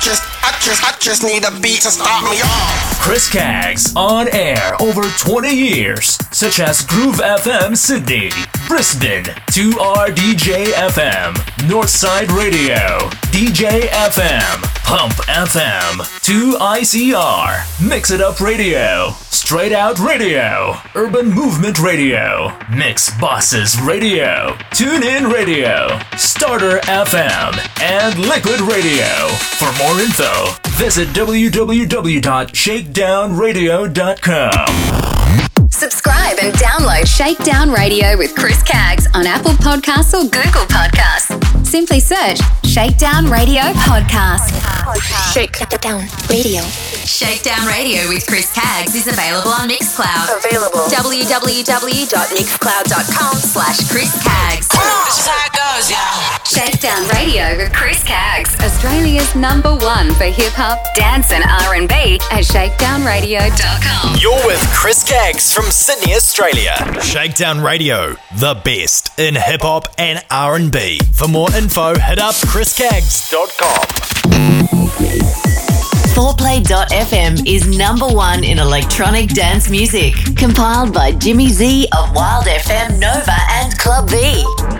just, I just, I just need a beat to start me off. Chris Caggs on air over 20 years, such as Groove FM Sydney, Brisbane, 2RDJ FM, Northside Radio, DJ FM, Pump FM, 2ICR, Mix It Up Radio, Straight Out Radio, Urban Movement Radio, Mix Bosses Radio, Tune In Radio, Starter FM, and Liquid Radio. For more info, visit www.shakedownradio.com. Subscribe and download Shakedown Radio with Chris Caggs on Apple Podcasts or Google Podcasts. Simply search Shakedown Radio Podcast. Shakedown Radio. Shakedown Radio with Chris Caggs is available on Mixcloud. Available. www.mixcloud.com slash Chris Caggs. This is how it goes, y'all. Shakedown Radio with Chris Caggs, Australia's number one for hip hop, dance, and R&B at shakedownradio.com. You're with Chris Caggs from Sydney, Australia. Shakedown Radio, the best in hip hop and R&B. For more info, hit up chriscaggs.com. 4play.fm is number one in electronic dance music. Compiled by Jimmy Z of Wild FM, Nova, and Club V.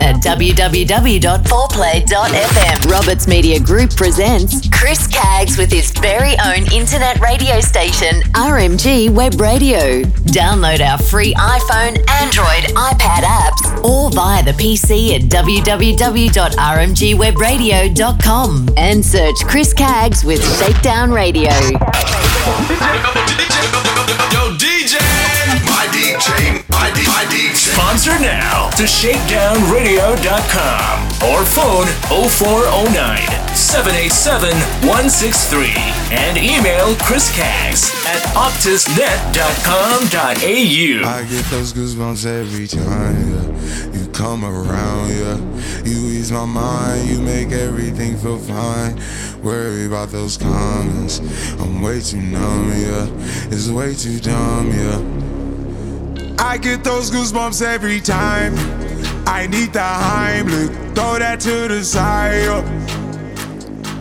At www.4play.fm, Roberts Media Group presents Chris Caggs with his very own internet radio station, RMG Web Radio. Download our free iPhone, Android, iPad apps, or via the PC at www.rmgwebradio.com and search Chris Caggs with Shakedown Radio. Yo, DJ! My DJ, my, D, my DJ. Sponsor now to shakedownradio.com or phone 0409 787 163 and email Chris Caggs at optusnet.com.au. I get those goosebumps every time yeah. you come around. Yeah, you ease my mind, you make everything feel fine. Worry about those comments, I'm way too numb. Yeah, it's way too dumb. Yeah, I get those goosebumps every time. I need the Heimlich, throw that to the side. yeah.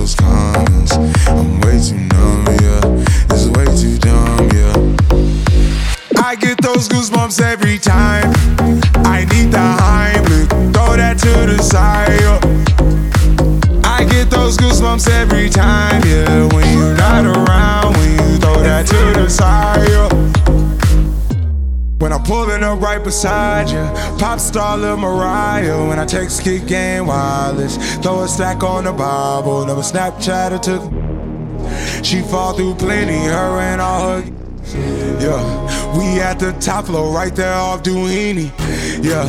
those comments. I'm way too numb, yeah. It's way too dumb, yeah. I get those goosebumps every time. I need the Heimlich, throw that to the side. yeah. I get those goosebumps every time, yeah. When you're not around, when you throw that to the side. yeah. Pulling up right beside you, pop star Lil Mariah. When I take kick game wireless, throw a stack on the Bible. Never Snapchat or took. She fall through plenty, her and all her. Yeah, we at the top floor, right there off Dunlavy. Yeah,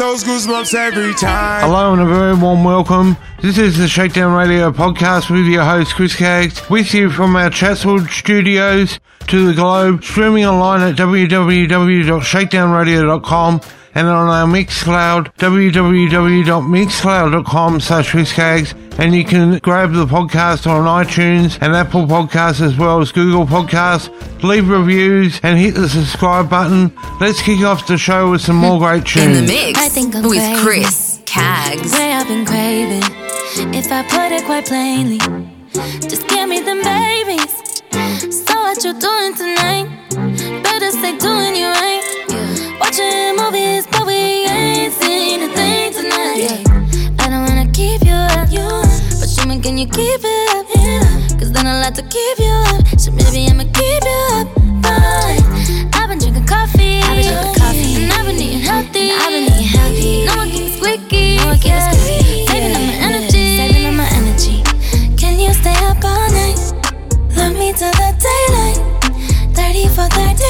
Those goosebumps every time. Hello and a very warm welcome. This is the Shakedown Radio podcast with your host Chris Caggs, with you from our Chatswood studios to the globe, streaming online at www.shakedownradio.com and on our Mixcloud, www.mixcloud.com slash Caggs, and you can grab the podcast on iTunes and Apple Podcasts as well as Google Podcasts. Leave reviews and hit the subscribe button. Let's kick off the show with some more great tunes. In the mix I think I'm with craving. Chris Caggs. Way I've been craving, if I put it quite plainly. Just give me them babies. So what you doing tonight? Better stay doing you right. Watching movies, but we ain't seen a thing tonight. I don't wanna keep you up, but show me can you keep it up? Cause then I like to keep you up. So maybe I'ma keep you up. Fine. I've been drinking coffee. I've been drinking coffee. And I've been eating healthy. I've been eating healthy. No one keeps squeaky. No one keeps squeaky. Saving up my energy. Saving up my energy. Can you stay up all night? Love me till the daylight. 30 for 35.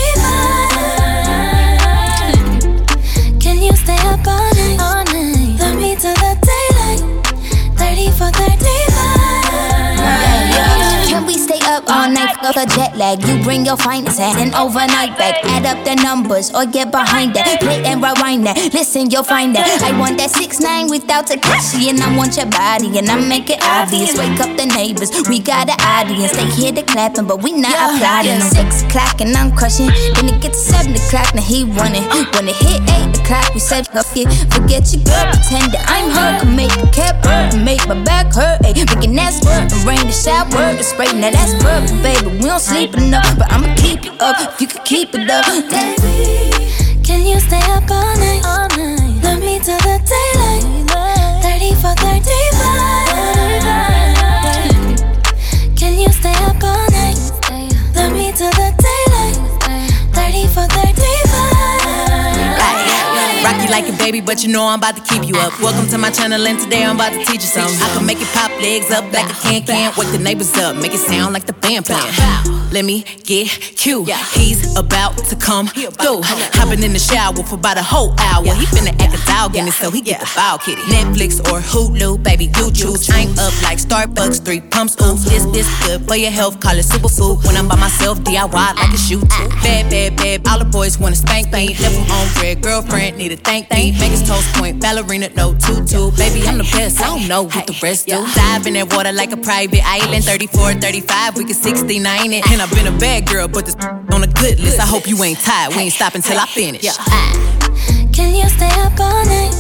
The jet lag? You bring your finest and overnight back. Add up the numbers or get behind that. Play and rewind that. Listen, you'll find that. I want that six nine without Takashi, and I want your body, and I make it obvious. Wake up the neighbors, we got an audience. They hear the clapping, but we not applauding. Six o'clock and I'm crushing. Then it gets to seven o'clock, now he running. When it hit eight o'clock, we said fuck it. Forget your girl, pretend that I'm her. Can make the cap hurt, make my back hurt. Ay, making that squirt and rain the shower, the spray. Now that's perfect, baby. We don't sleep enough, but I'ma keep you up if you can keep it up. Baby, can you stay up all night? All night. Like a baby, but you know I'm about to keep you up. Welcome to my channel, and today I'm about to teach you something. I can make it pop legs up like a can can. Wake the neighbors up, make it sound like the band playing. Let me get cute. He's about to come through. Hopping in the shower for about a whole hour. He finna act a dog in it, so he get the foul kitty. Netflix or Hulu, baby, you choose. I'm up like Starbucks, three pumps. Ooh, this this good for your health. Call it superfood. When I'm by myself, DIY like a shoe too. Bad, bad, bad. All the boys wanna spank me. Devil on red, girlfriend need a thank me. Vegas toast point, ballerina no tutu. Baby, I'm the best. I don't know what the rest do. Dive in that water like a private island. 34, 35, we can 69 it. And I've been a bad girl, but this on a good list. I hope you ain't tired. We ain't stopping till I finish. Ah. Can you stay up all night?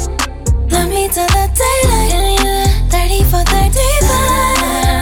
Love me till the daylight. 30 for 35.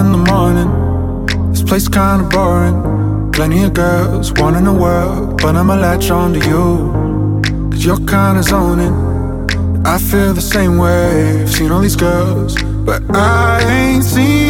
In the morning. This place kinda boring. Plenty of girls wanting the world, but I'ma latch on to you. Cause you're kinda zoning. I feel the same way. I've seen all these girls, but I ain't seen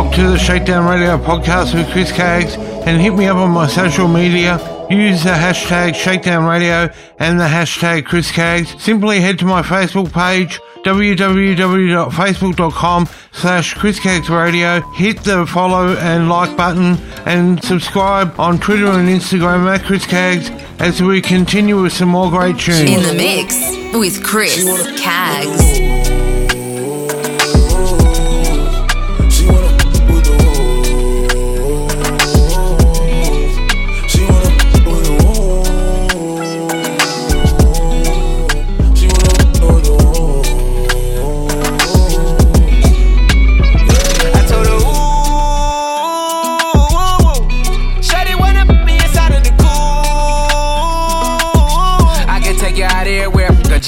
To the Shakedown Radio podcast with Chris Caggs and hit me up on my social media. Use the hashtag Shakedown Radio and the hashtag Chris Caggs. Simply head to my Facebook page www.facebook.com slash Chris Radio. Hit the follow and like button and subscribe on Twitter and Instagram at Chris Caggs as we continue with some more great tunes. In the mix with Chris Caggs.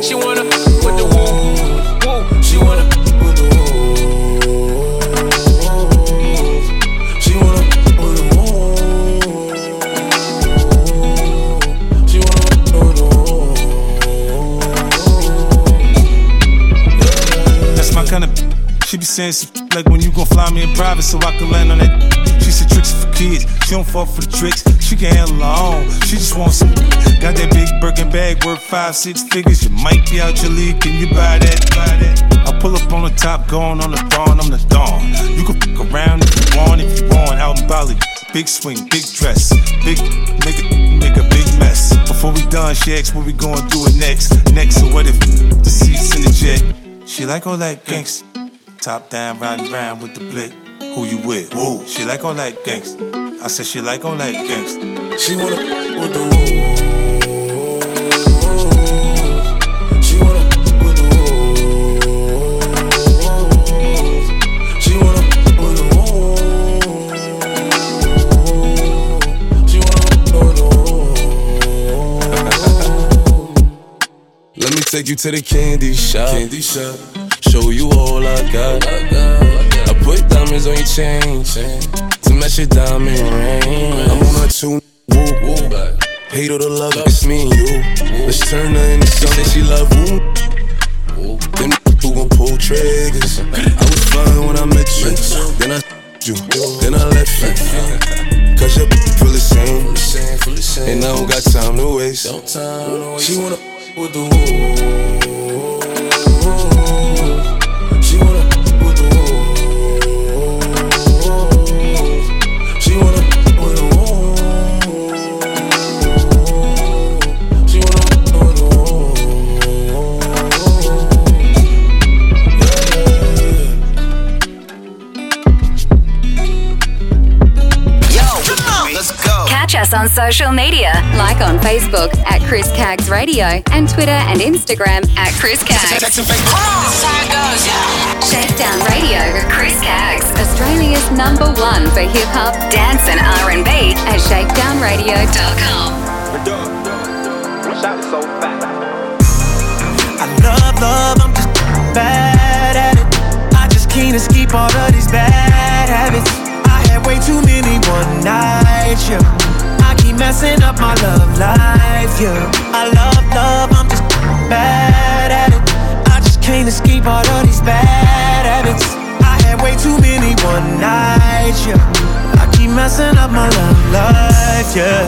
she wanna with the woo. Woo. She wanna with the woo. She wanna with the woo. She wanna with the woo. That's my kind of. She be saying some like when you gon' fly me in private so I can land on that. She said tricks for kids. She don't fall for the tricks. She can handle her own. She just wants some. Got that big Birkin bag worth five, six figures. You might be out your league. Can you buy that? Buy that? I pull up on the top, going on the throne. I'm the dawn. You can fuck around if you want, if you want. Out in Bali. Big swing, big dress, big make a, make a big mess. Before we done, she asked what we gonna do it next. Next, so what if the seats in the jet? She like all that gangsta. Top down, riding around with the blick. Who you with? Woo. She like all that gangsta. I said she like all that gangsta. She wanna with the woo. She wanna with the woo. She wanna with the woo. She wanna with the woo. Let me take you to the candy shop. Candy shop. Show you all I got. I got. Put diamonds on your chain to match your diamond ring. I'm on a two woo woo. Hate all the love, it's me and you. Let's turn her into something she love. Woo. Them who gon' pull triggers. I was fine when I met you. Then I you. Then I left you. Cause your feel the same. And I don't got time to waste. She wanna with the woo. Us on social media, like on Facebook at Chris Caggs Radio and Twitter and Instagram at Chris Caggs. Ah, Shakedown Radio with Chris Caggs, Australia's number one for hip hop, dance, and R&B at ShakedownRadio.com. Shot so fat. I love, love, I'm just bad at it. I just can't escape all of these bad habits. I had way too many one nights, yeah. Messing up my love life, yeah. I love, love, I'm just bad at it. I just can't escape all of these bad habits. I had way too many one nights, yeah. I keep messing up my love life, yeah.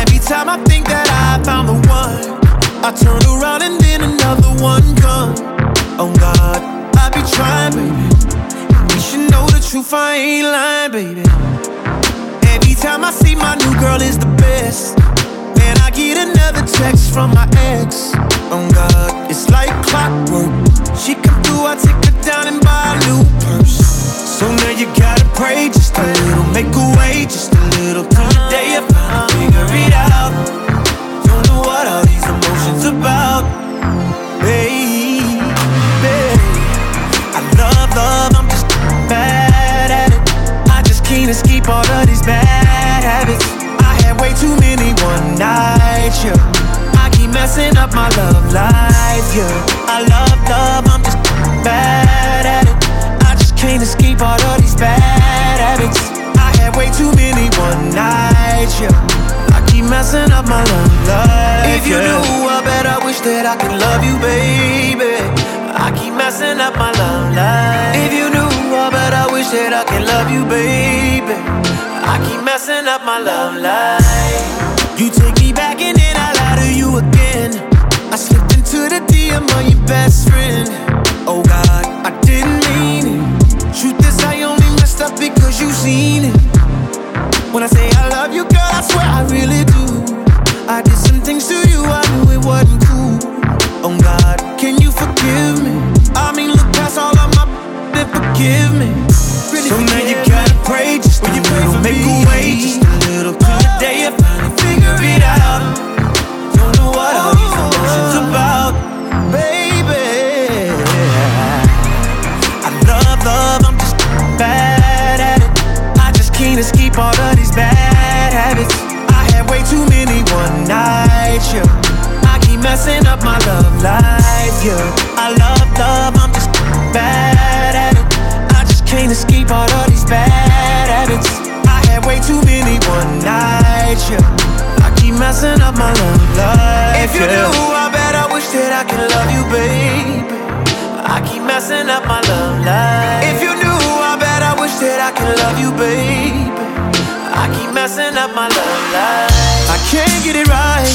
Every time I think that I found the one, I turn around and then another one comes. Oh God, I be trying, baby. You should know the truth, I ain't lying, baby. Time I see my new girl is the best. Then I get another text from my ex. Oh God, it's like clockwork. She come through, I take her down and buy a new purse. So now you gotta pray just a little, make a way just a little. Till the day you finally figure it out. Don't know what all these emotions about, baby. I love, love, I'm just bad at it. I just can't escape all of these bad. I had way too many one nights, yeah. I keep messing up my love life, yeah. I love, love, I'm just bad at it. I just can't escape all of these bad habits. I had way too many one nights, yeah. I keep messing up my love life. If you yeah. knew, I bet I wish that I could love you, baby. I keep messing up my love life. If you knew, I bet I wish that I could love you, baby. I keep messing up my love life. You take me back and then I lie to you again. I slipped into the DM of your best friend. Oh God, I didn't mean it. Truth is, I only messed up because you seen it. When I say I love you, girl, I swear I really do. I did some things to you, I knew it wasn't cool. Oh God, can you forgive me? I mean, forgive me. Really so now you gotta pray just a little, make a way just a little till the day you finally figure it out. Don't know what all these emotions about, baby. I love, love, I'm just bad at it. I just can't escape all of these bad habits. I had way too many one night. Yeah. I keep messing up my love life, yeah. I love love, I'm just bad can't escape all of these bad habits. I had way too many one nights, yeah. I keep messing up my love life. If you yeah. knew, I bet I wish that I could love you, baby. I keep messing up my love life. If you knew, I bet I wish that I could love you, baby. I keep messing up my love life. I can't get it right.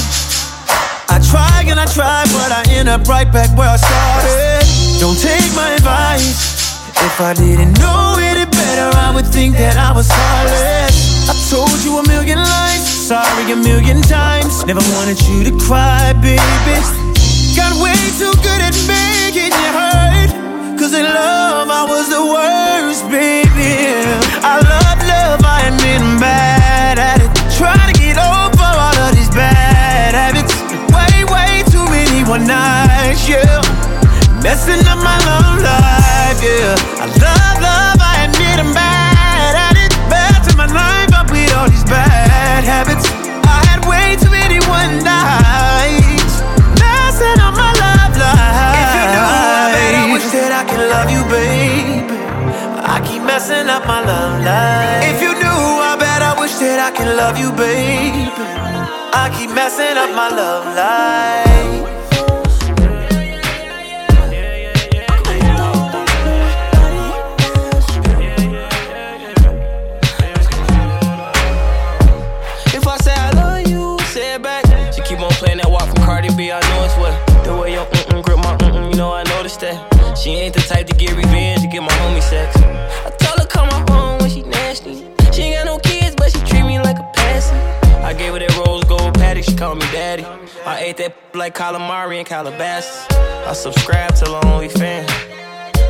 I try and I try, but I end up right back where I started. Don't take my advice. If I didn't know any better, I would think that I was solid. I told you a million lies, sorry a million times. Never wanted you to cry, baby. Got way too good at making you hurt. Cause in love, I was the worst, baby. I love love, I admit I'm bad at it. Trying to get over all of these bad habits. Way, way too many one nights, yeah. Messing up my love life, yeah. I love, love, I admit I'm bad at it. Bad to my life, up with all these bad habits. I had way too many one nights. Messing up my love life. If you knew, I bet I wish that I could love you, baby. I keep messing up my love life. If you knew, I bet I wish that I could love you, baby. I keep messing up my love life. To get revenge, to get my homie sex. I told her call my home when she nasty. She ain't got no kids, but she treat me like a passy. I gave her that rose gold Patek, she called me daddy. I ate that like calamari and Calabasas. I subscribed to her OnlyFans.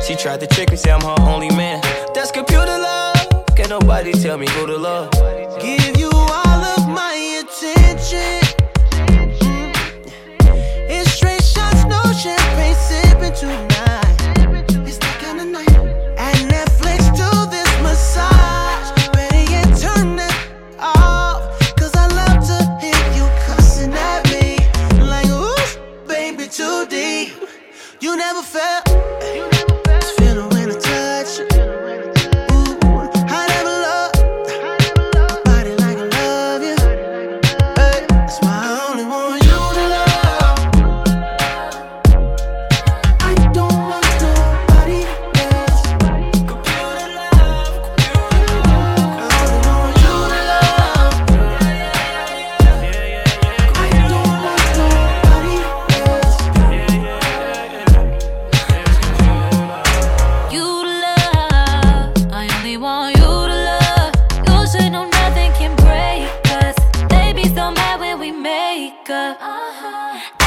She tried to trick me, say I'm her only man. That's computer love. Can't nobody tell me who to love. Give you all of my attention. It's straight shots, no champagne sipping tonight. Up.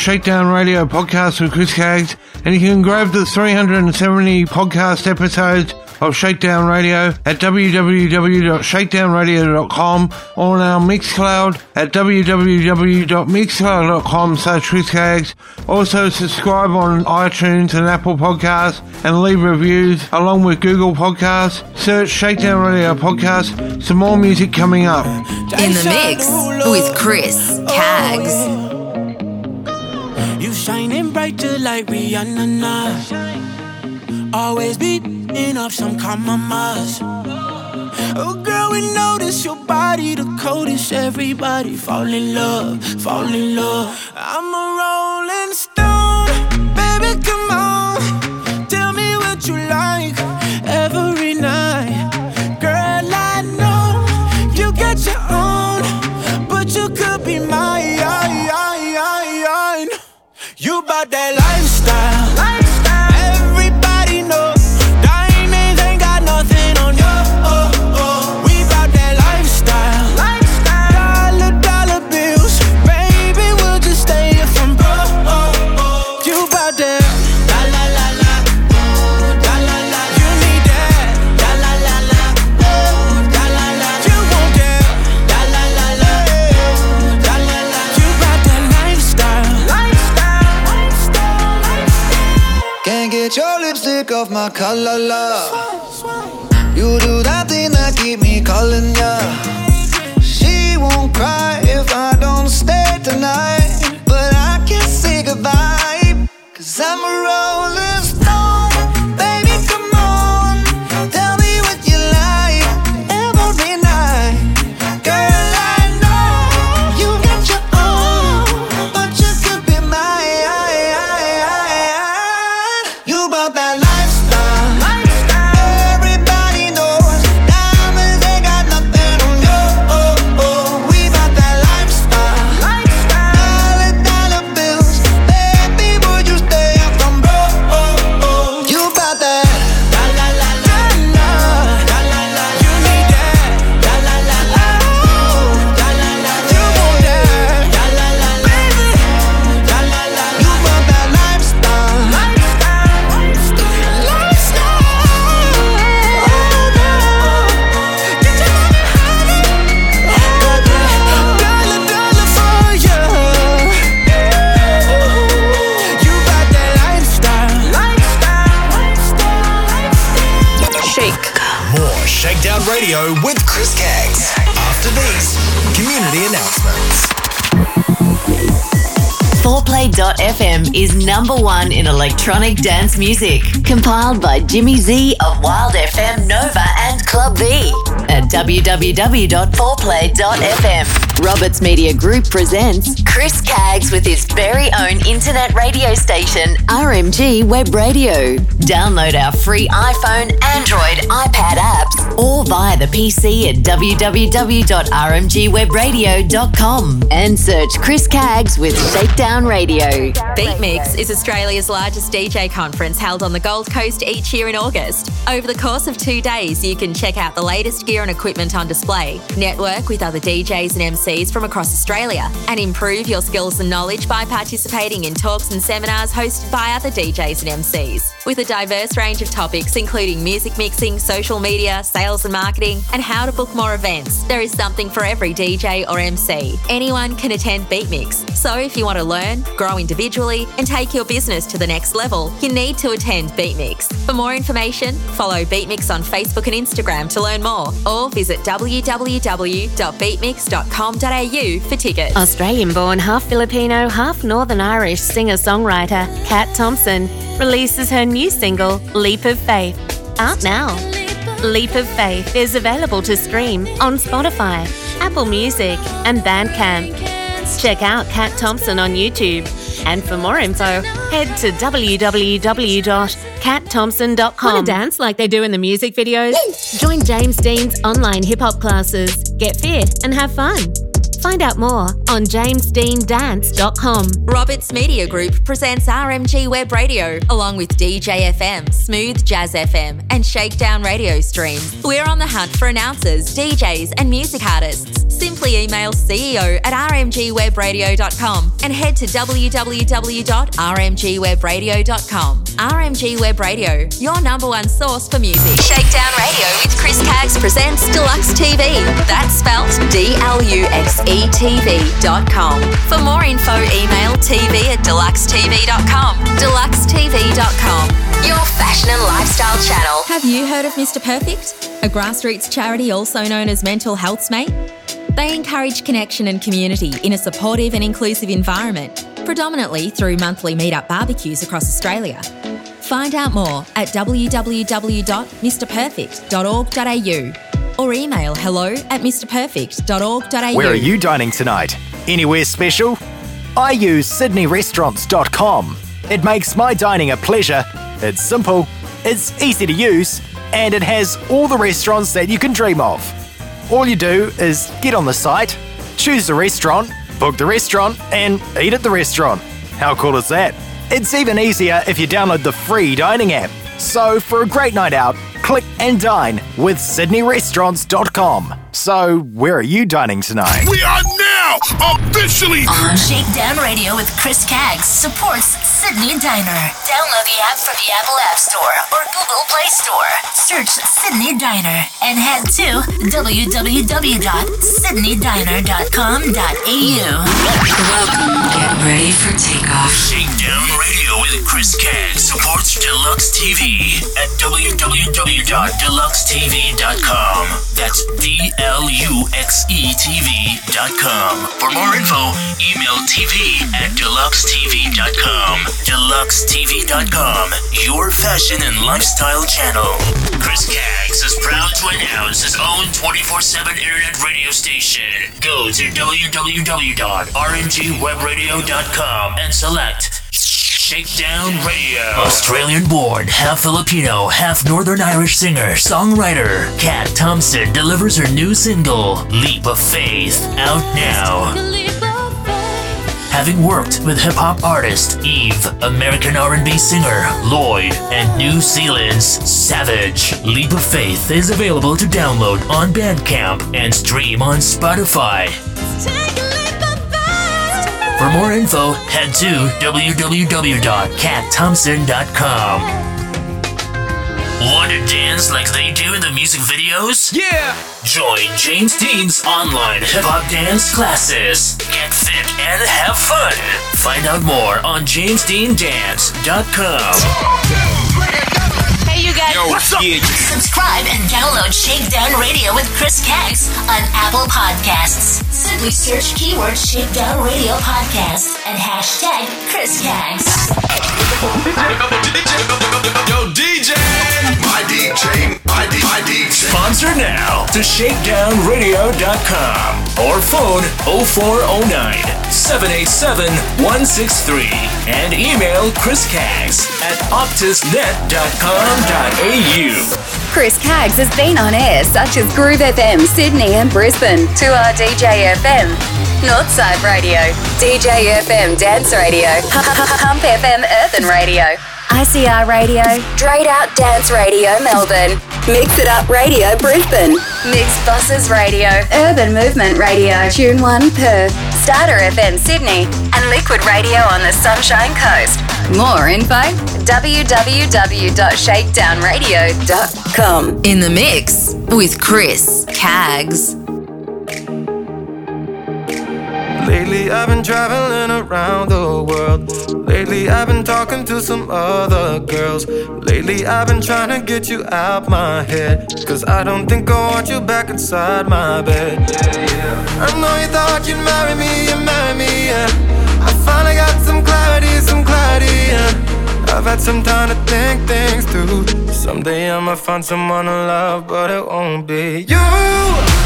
Shakedown Radio podcast with Chris Caggs, and you can grab the 370 podcast episodes of Shakedown Radio at www.shakedownradio.com or on our Mixcloud at www.mixcloud.com slash Chris Caggs. Also subscribe on iTunes and Apple Podcasts and leave reviews along with Google Podcasts. Search Shakedown Radio Podcast. Some more music coming up. In the mix with Chris Caggs. Shining bright just like Rihanna. Nah. Always be eating up some compromise. Oh, girl, we notice your body the coldest. Everybody fall in love, fall in love. I'm a rolling stone, off my love. You do that thing that keep me calling ya. She Radio with Chris Caggs. After these community announcements. 4play.fm is number one in electronic dance music. Compiled by Jimmy Z of Wild FM Nova and Club V at www.4play.fm. Roberts Media Group presents Chris Caggs with his very own internet radio station, RMG Web Radio. Download our free iPhone, Android, iPad apps, or via the PC at www.rmgwebradio.com and search Chris Caggs with Shakedown Radio. Beat Mix is Australia's largest DJ conference held on the Gold Coast each year in August. Over the course of two days, you can check out the latest gear and equipment on display, network with other DJs and MCs from across Australia, and improve your skills and knowledge by participating in talks and seminars hosted by other DJs and MCs. With a diverse range of topics, including music mixing, social media, sales and marketing, and how to book more events, there is something for every DJ or MC. Anyone can attend BeatMix. So if you want to learn, grow individually, and take your business to the next level, you need to attend BeatMix. For more information, follow Beatmix on Facebook and Instagram to learn more, or visit www.beatmix.com.au for tickets. Australian born, half Filipino, half Northern Irish singer songwriter Kat Thompson releases her new single, Leap of Faith, out now. Leap of Faith is available to stream on Spotify, Apple Music, and Bandcamp. Check out Kat Thompson on YouTube. And for more info, head to www.catthompson.com. Want to dance like they do in the music videos? Join James Dean's online hip hop classes. Get fit and have fun. Find out more on jamesdeandance.com. Roberts Media Group presents RMG Web Radio along with DJ FM, Smooth Jazz FM, and Shakedown Radio streams. We're on the hunt for announcers, DJs, and music artists. Simply email CEO at rmgwebradio.com and head to www.rmgwebradio.com. RMG Web Radio, your number one source for music. Shakedown Radio with Chris Caggs presents Deluxe TV. That's spelt D L U X E TV.com. For more info, email tv at deluxetv.com. Deluxetv.com. Your fashion and lifestyle channel. Have you heard of Mr. Perfect? A grassroots charity also known as Mental Health's Mate? They encourage connection and community in a supportive and inclusive environment, predominantly through monthly meet-up barbecues across Australia. Find out more at www.mrperfect.org.au or email hello at mrperfect.org.au. Where are you dining tonight? Anywhere special? I use sydneyrestaurants.com. It makes my dining a pleasure. It's simple, it's easy to use, and it has all the restaurants that you can dream of. All you do is get on the site, choose the restaurant, book the restaurant, and eat at the restaurant. How cool is that? It's even easier if you download the free dining app. So, for a great night out, click and dine with sydneyrestaurants.com. So, where are you dining tonight? We are now officially on Shakedown Radio with Chris Caggs supports Sydney Diner. Download the app from the Apple App Store or Google Play Store. Search Sydney Diner and head to www.sydneydiner.com.au. Welcome. Get ready for takeoff. Shakedown Radio with Chris Caggs supports Deluxe TV at www.deluxetv.com. That's D L U X E TV.com. For more info, email TV at deluxetv.com. Deluxetv.com, your fashion and lifestyle channel. Chris Caggs is proud to announce his own 24 7 internet radio station. Go to www.rmgwebradio.com and select Shakedown Radio. Australian born, half Filipino, half Northern Irish singer, songwriter, Kat Thompson delivers her new single, Leap of Faith, out now. Having worked with hip hop artist Eve, American R&B singer Lloyd, and New Zealand's Savage, Leap of Faith is available to download on Bandcamp and stream on Spotify. For more info, head to www.catthompson.com. Want to dance like they do in the music videos? Yeah! Join James Dean's online hip hop dance classes. Get fit and have fun. Find out more on jamesdeandance.com. Hey, you guys. Yo, what's up? Yeah. Subscribe and download Shakedown Radio with Chris Caggs on Apple Podcasts. Simply search keyword Shakedown Radio Podcast and hashtag Chris Caggs. Yo, DJ! My DJ, my, D, my DJ. Sponsor now to shakedownradio.com or phone 0409 787 163 and email Chris Caggs at optusnet.com.au. Chris Caggs has been on air such as Groove FM, Sydney and Brisbane, 2R DJ FM, Northside Radio, DJ FM Dance Radio, Hump FM Urban Radio, ICR Radio, Straight Out Dance Radio Melbourne, Mix It Up Radio Brisbane, Mixed Buses Radio, Urban Movement Radio, Tune 1 Perth, Starter FM Sydney, and Liquid Radio on the Sunshine Coast. More info www.shakedownradio.com. In the mix with Chris Caggs. Lately I've been traveling around the world. Lately I've been talking to some other girls. Lately I've been trying to get you out my head. Cause I don't think I want you back inside my bed. Yeah, yeah. I know you thought you'd marry me, you marry me, yeah. I finally got some clarity, some clarity, yeah. I've had some time to think things through. Someday I'ma find someone to love, but it won't be you.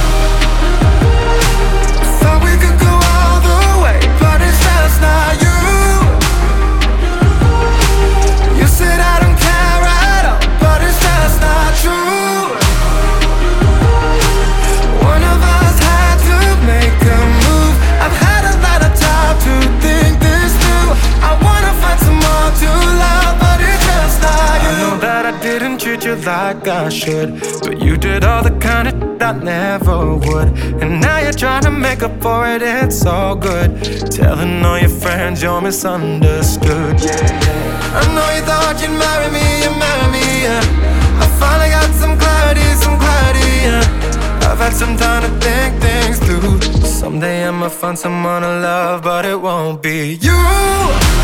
Someone loud, but it's just not you. I know that I didn't treat you like I should, but you did all the kind of I never would. And now you're trying to make up for it, it's all good. Telling all your friends you're misunderstood. Yeah. I know you thought you'd marry me, you marry me, yeah. I finally got some clarity, some clarity, yeah. I've had some time to think things through. Someday I'ma find someone to love, but it won't be you.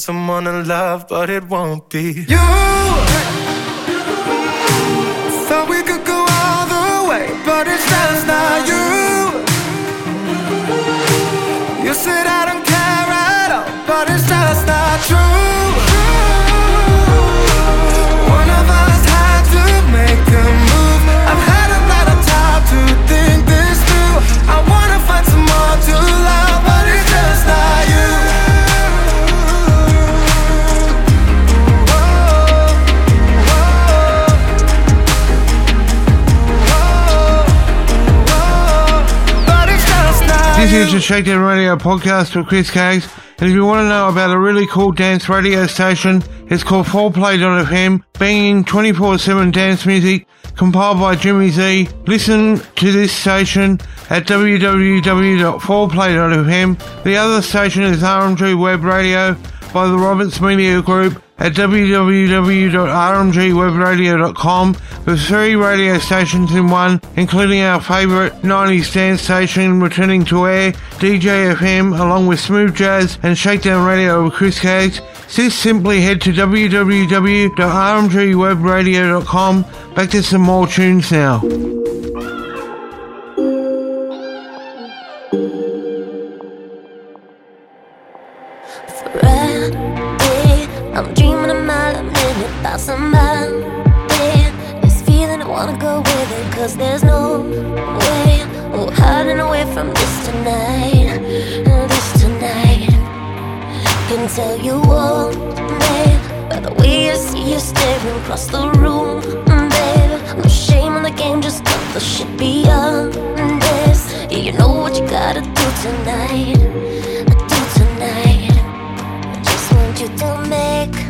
someone to love, but it won't be You the Shakedown Radio podcast with Chris Caggs. And if you want to know about a really cool dance radio station, it's called 4play.fm, banging 24-7 dance music compiled by Jimmy Z. Listen to this station at www.4play.fm. The other station is RMG Web Radio by the Roberts Media Group at www.rmgwebradio.com with three radio stations in one, including our favourite 90s dance station returning to air, DJ FM, along with Smooth Jazz and Shakedown Radio with Chris Caggs. Just simply head to www.rmgwebradio.com. Back to some more tunes now. About somebody. This feeling I wanna go with it, cause there's no way. Oh, hiding away from this tonight. This tonight. Can tell you all, babe, by the way I see you staring across the room, babe. No shame in the game, just cut the shit beyond this. Yeah, you know what you gotta do tonight. Do tonight. I Just want you to make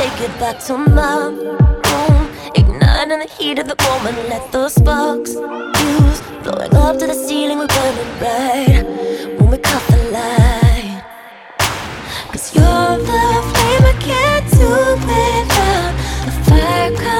take it back to my room. Igniting the heat of the moment. Let those sparks fuse. Blowing up to the ceiling. We're burning bright when we caught the light. Cause you're the flame I can't do without. The fire comes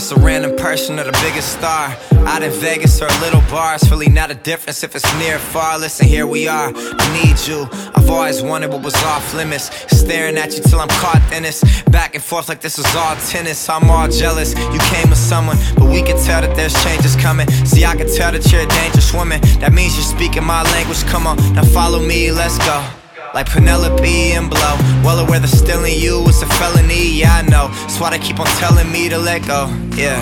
it's a random person or the biggest star. Out in Vegas or little bar, it's really not a difference if it's near or far. Listen, here we are. I need you. I've always wanted what was off limits. Staring at you till I'm caught in this. Back and forth like this was all tennis. I'm all jealous. You came with someone, but we can tell that there's changes coming. See, I can tell that you're a dangerous woman. That means you're speaking my language. Come on, now follow me, let's go. Like Penelope and Blow. Well aware that stealing you is a felony, yeah, I know. That's why they keep on telling me to let go, yeah.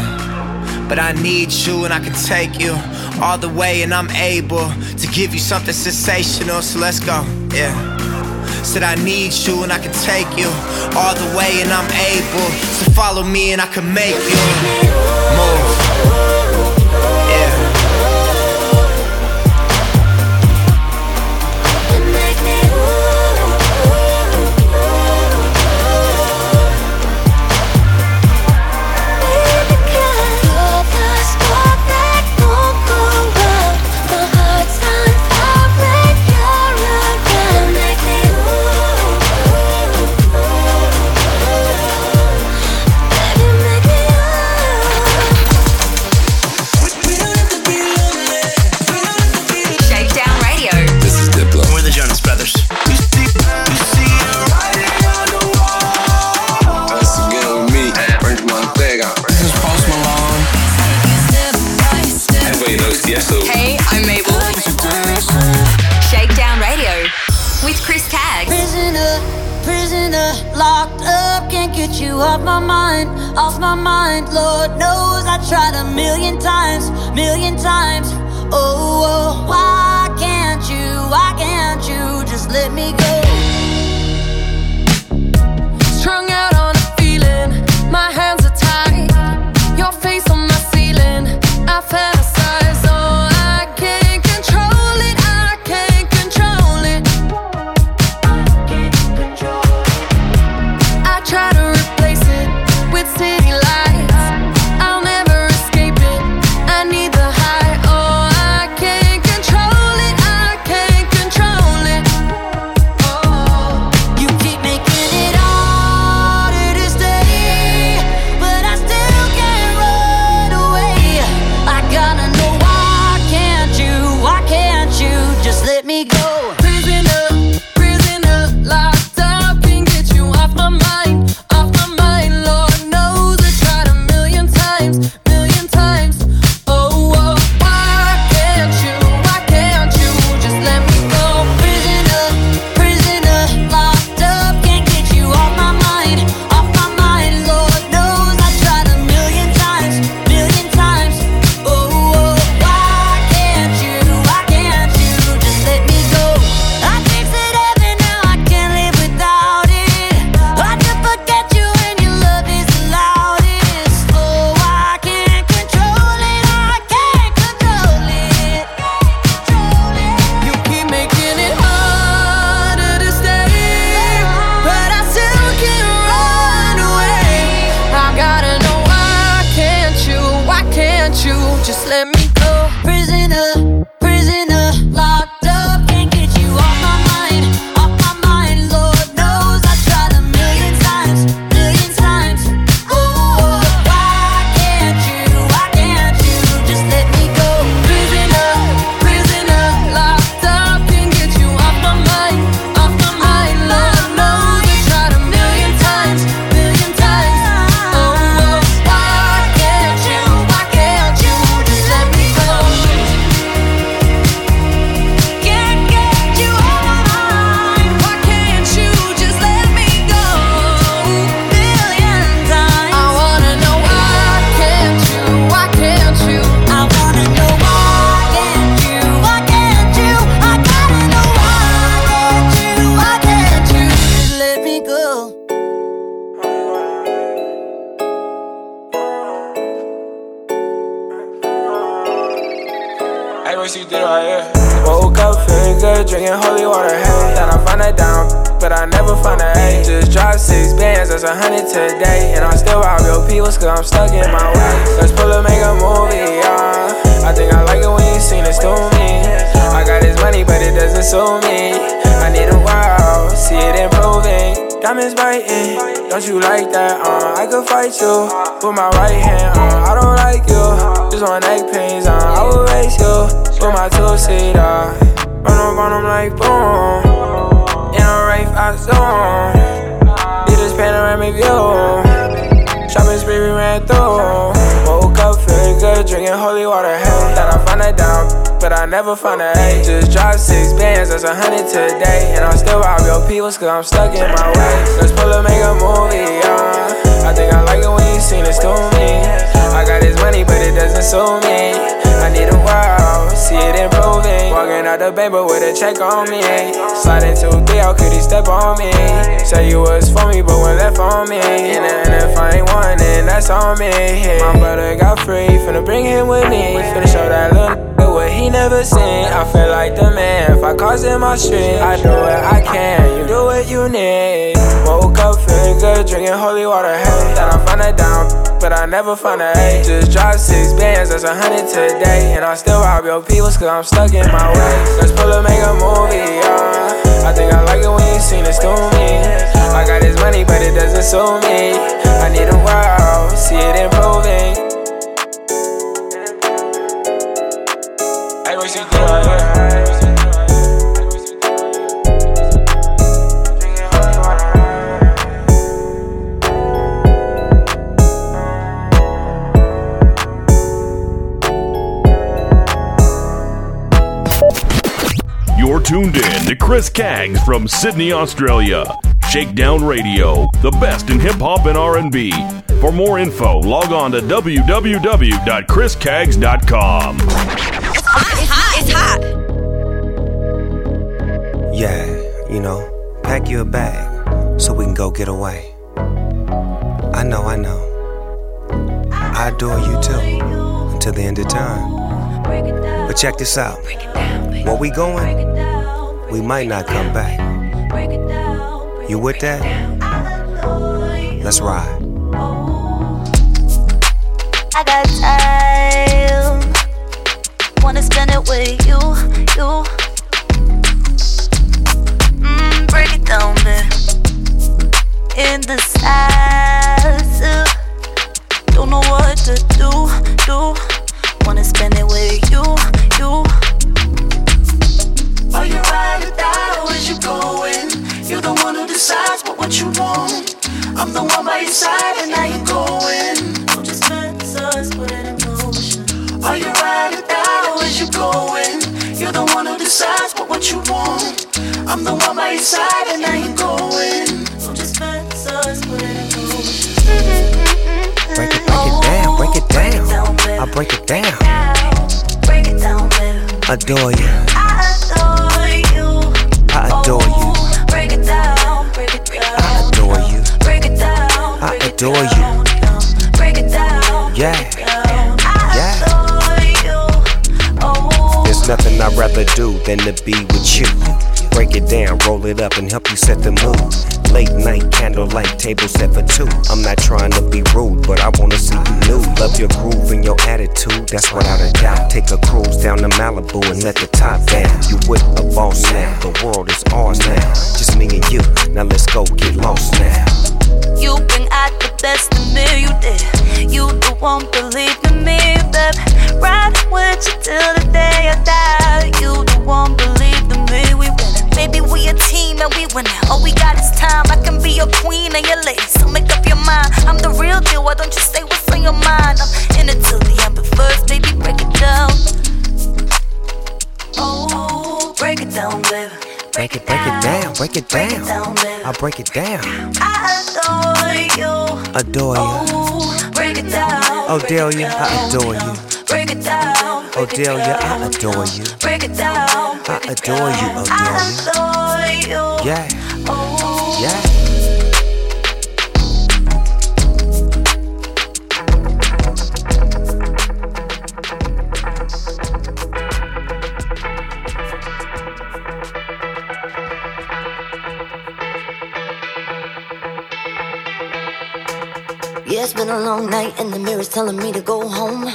But I need you and I can take you all the way, and I'm able to give you something sensational, so let's go, yeah. Said I need you and I can take you all the way, and I'm able to follow me and I can make you move. off my mind, off my mind. Lord knows I tried a million times, million times. Oh, oh why can't you, why can't you just let me go? It's a hundred today, and I'm still rob your people, cause I'm stuck in my way. Let's pull up, make a movie, yeah. I think I like it when you sing this to me. I got this money, but it doesn't suit me. I need a while, see it improving. Walking out the bank, but with a check on me. Sliding to three, how could he step on me? Say you was for me, but when left on me. And, if I ain't one, that's on me. My brother got free, finna bring him with me. Finna show that look. He never seen. I feel like the man. If I cause in my street, I do what I can. You do what you need. Woke up feeling good, drinking holy water. Hey, that I find it down, but I never find a A. Just dropped six bands, that's a hundred today. And I still rob your peoples, cause I'm stuck in my way. Let's pull up, make a movie, yeah. I think I like it when you seen it to me. I got this money, but it doesn't suit me. I need a wow, see it improving. You're tuned in to Chris Caggs from Sydney, Australia. Shakedown Radio, the best in hip hop and R&B. For more info, log on to www.chriscaggs.com. Yeah, you know, pack you a bag so we can go get away. I know, I know. I adore you too until the end of time. But check this out. Where we going? We might not come back. You with that? Let's ride. I got time. Wanna spend it with you, you. It. In the size, don't know what to do, do. Wanna spend it with you, you. Are you ride or die or is you going? You're the one who decides what, what you want. I'm the one by your side and now you're going. So just fantasize, put it in motion. Are you ride or die or is you going? You're the one who decides what, what you want. I'm the one by your side and now you're break it down. Break it down, baby. Adore you. I adore you. I adore you. Oh, break it down, break it down. I adore you. Break it down, I adore you. break it down. Yeah. I. Oh. There's nothing I'd rather do than to be with you. Break it down, roll it up, and help you set the mood. Late night candlelight table set for two. I'm not trying to be rude, but I wanna see you new. Love your groove and your attitude, that's without a doubt. Take a cruise down to Malibu and let the top down. You with a boss now, the world is ours now. Just me and you, now let's go get lost now. You bring out the best in me, you did. You the one believe in me, babe. Ride with you till the day I die. You the one believe in me, we win. Baby, we a team and we win. All we got is time. I can be your queen and your lady, so make up your mind. I'm the real deal. Why don't you say what's on your mind? I'm in it till the end, but first, baby, break it down. Oh, break it down, baby. Break it, break it down, break it Break it down. baby. I'll break it down. I adore you. Adore you. Oh, break it down. Oh, Delia, I adore you. Break it down. Oh, Delia, I adore you. Break it down. I adore you, oh, I adore you. Yeah, Oh. yeah. Yeah, it's been a long night and the mirror's telling me to go home.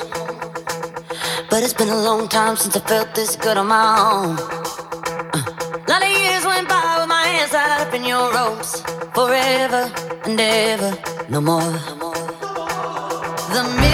But it's been a long time since I felt this good on my own. Uh, lot of years went by with my hands tied up in your ropes. Forever and ever, no more. The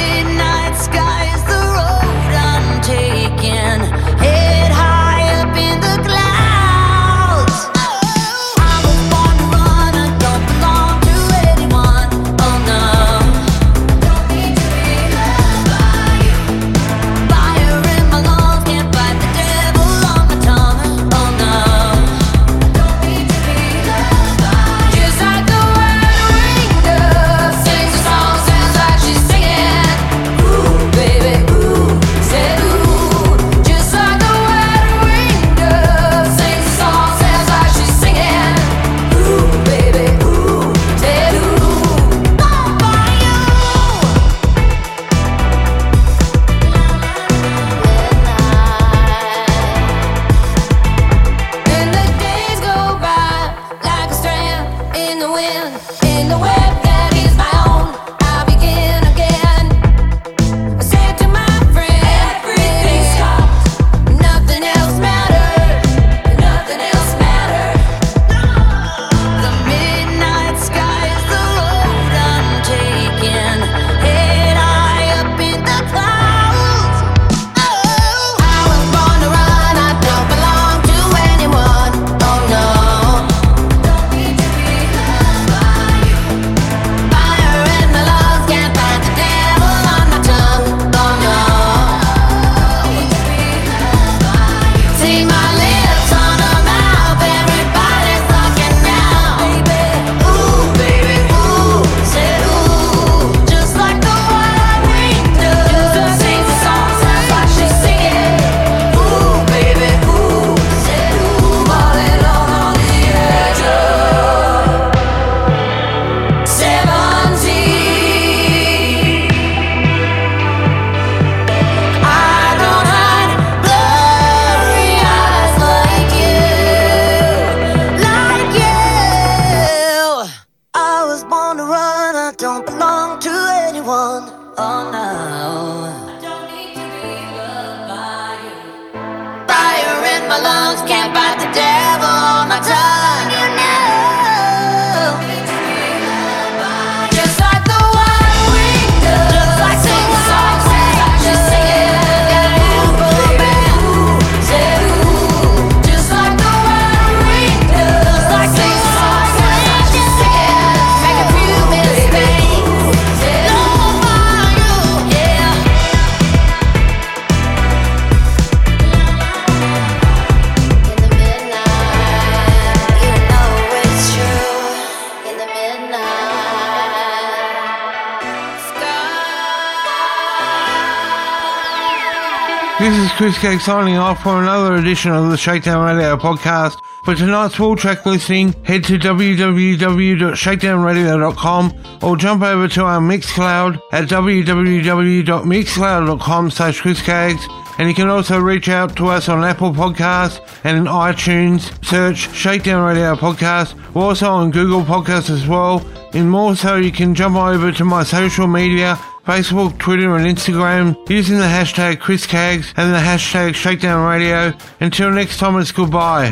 Cagg signing off for another edition of the Shakedown Radio podcast. For tonight's full track listing, head to www.shakedownradio.com or jump over to our Mixcloud at www.mixcloud.com slash Chris Caggs. And you can also reach out to us on Apple Podcasts and in iTunes. Search Shakedown Radio Podcast. We're also on Google Podcasts as well. And more so, you can jump over to my social media Facebook, Twitter, and Instagram using the hashtag Chris Caggs and the hashtag Shakedown Radio. Until next time, it's goodbye.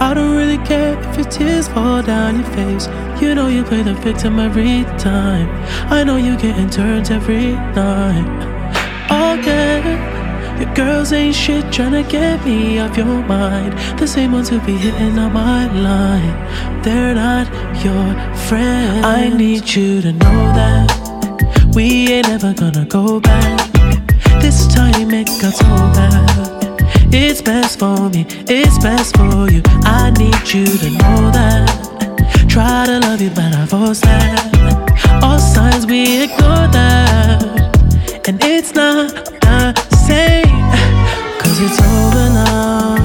I don't really care if your tears fall down your face. You know you play the victim every time. I know you getting turns every night. Oh yeah, your girls ain't shit tryna get me off your mind. The same ones who be hitting on my line. They're not your friends. I need you to know that we ain't ever gonna go back. This time it got so bad. It's best for me, it's best for you. I need you to know that. Try to love you, but I force that. All signs we ignore that. And it's not the same. Cause it's over now.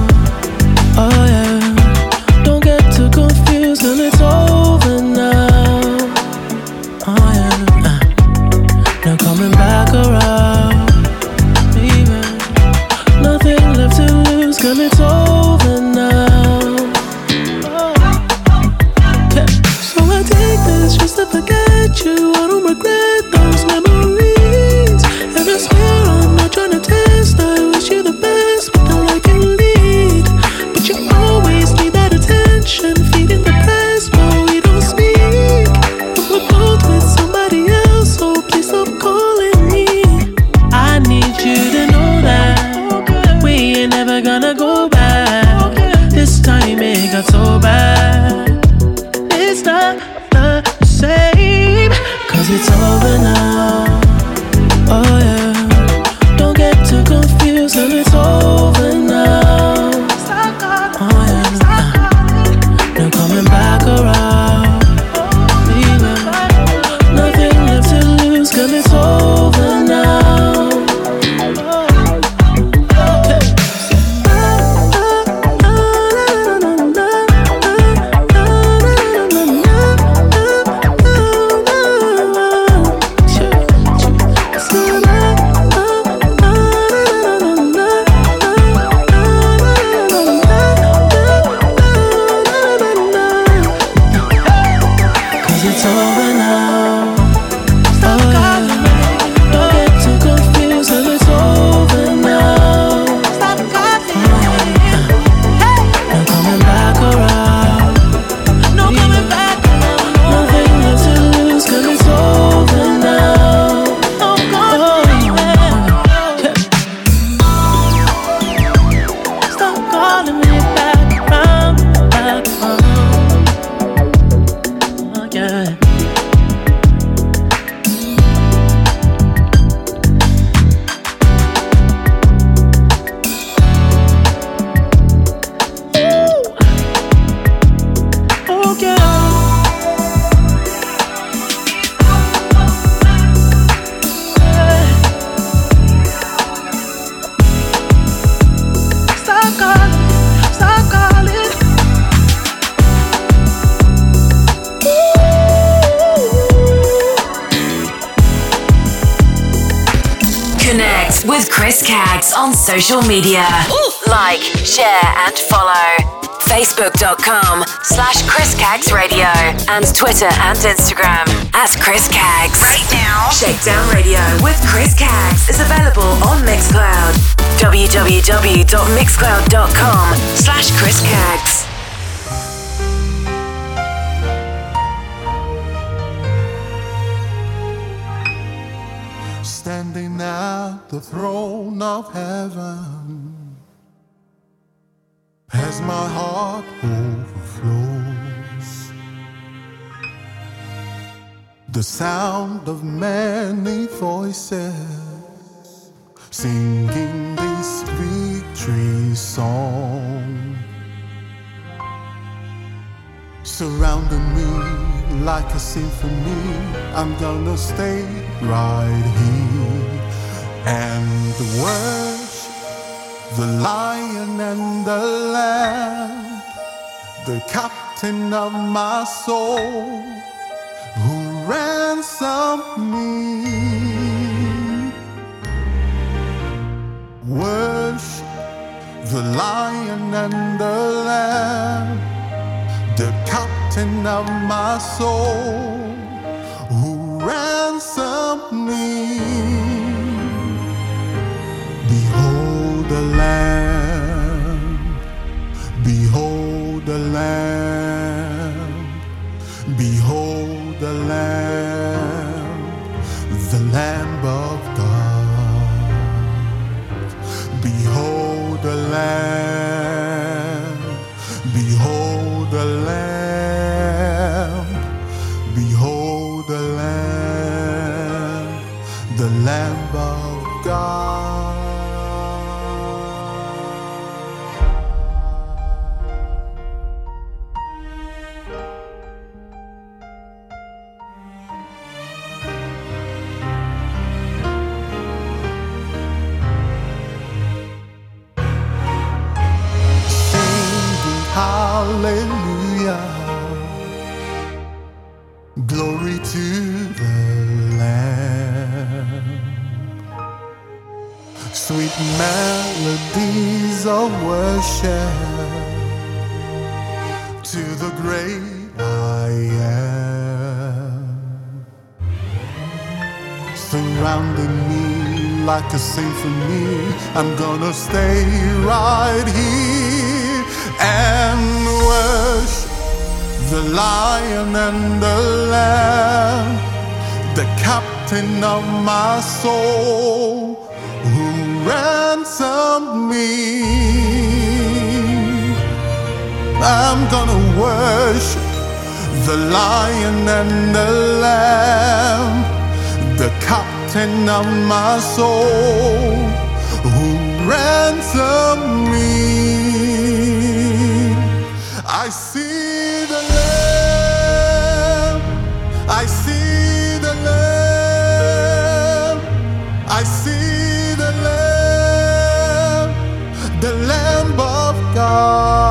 Connect with Chris Caggs on social media. Like, share, and follow. Facebook.com slash Chris Caggs Radio and Twitter and Instagram at Chris Caggs. Right now, Shakedown Radio with Chris Caggs is available on Mixcloud. www.mixcloud.com slash Chris Caggs. As my heart overflows. The sound of many voices singing this victory song. Surrounding me like a symphony, I'm gonna stay right here and worship the lion and the lamb, the captain of my soul, who ransomed me. Worship the lion and the lamb, the captain of my soul, who ransomed me. The Lamb, behold the Lamb, behold the Lamb, the Lamb of God. Behold the Lamb, melodies of worship. To the great I am. Surrounding me like a symphony, I'm gonna stay right here and worship the lion and the lamb, the captain of my soul, ransomed me. I'm gonna worship the lion and the lamb, the captain of my soul, who ransomed me. I see of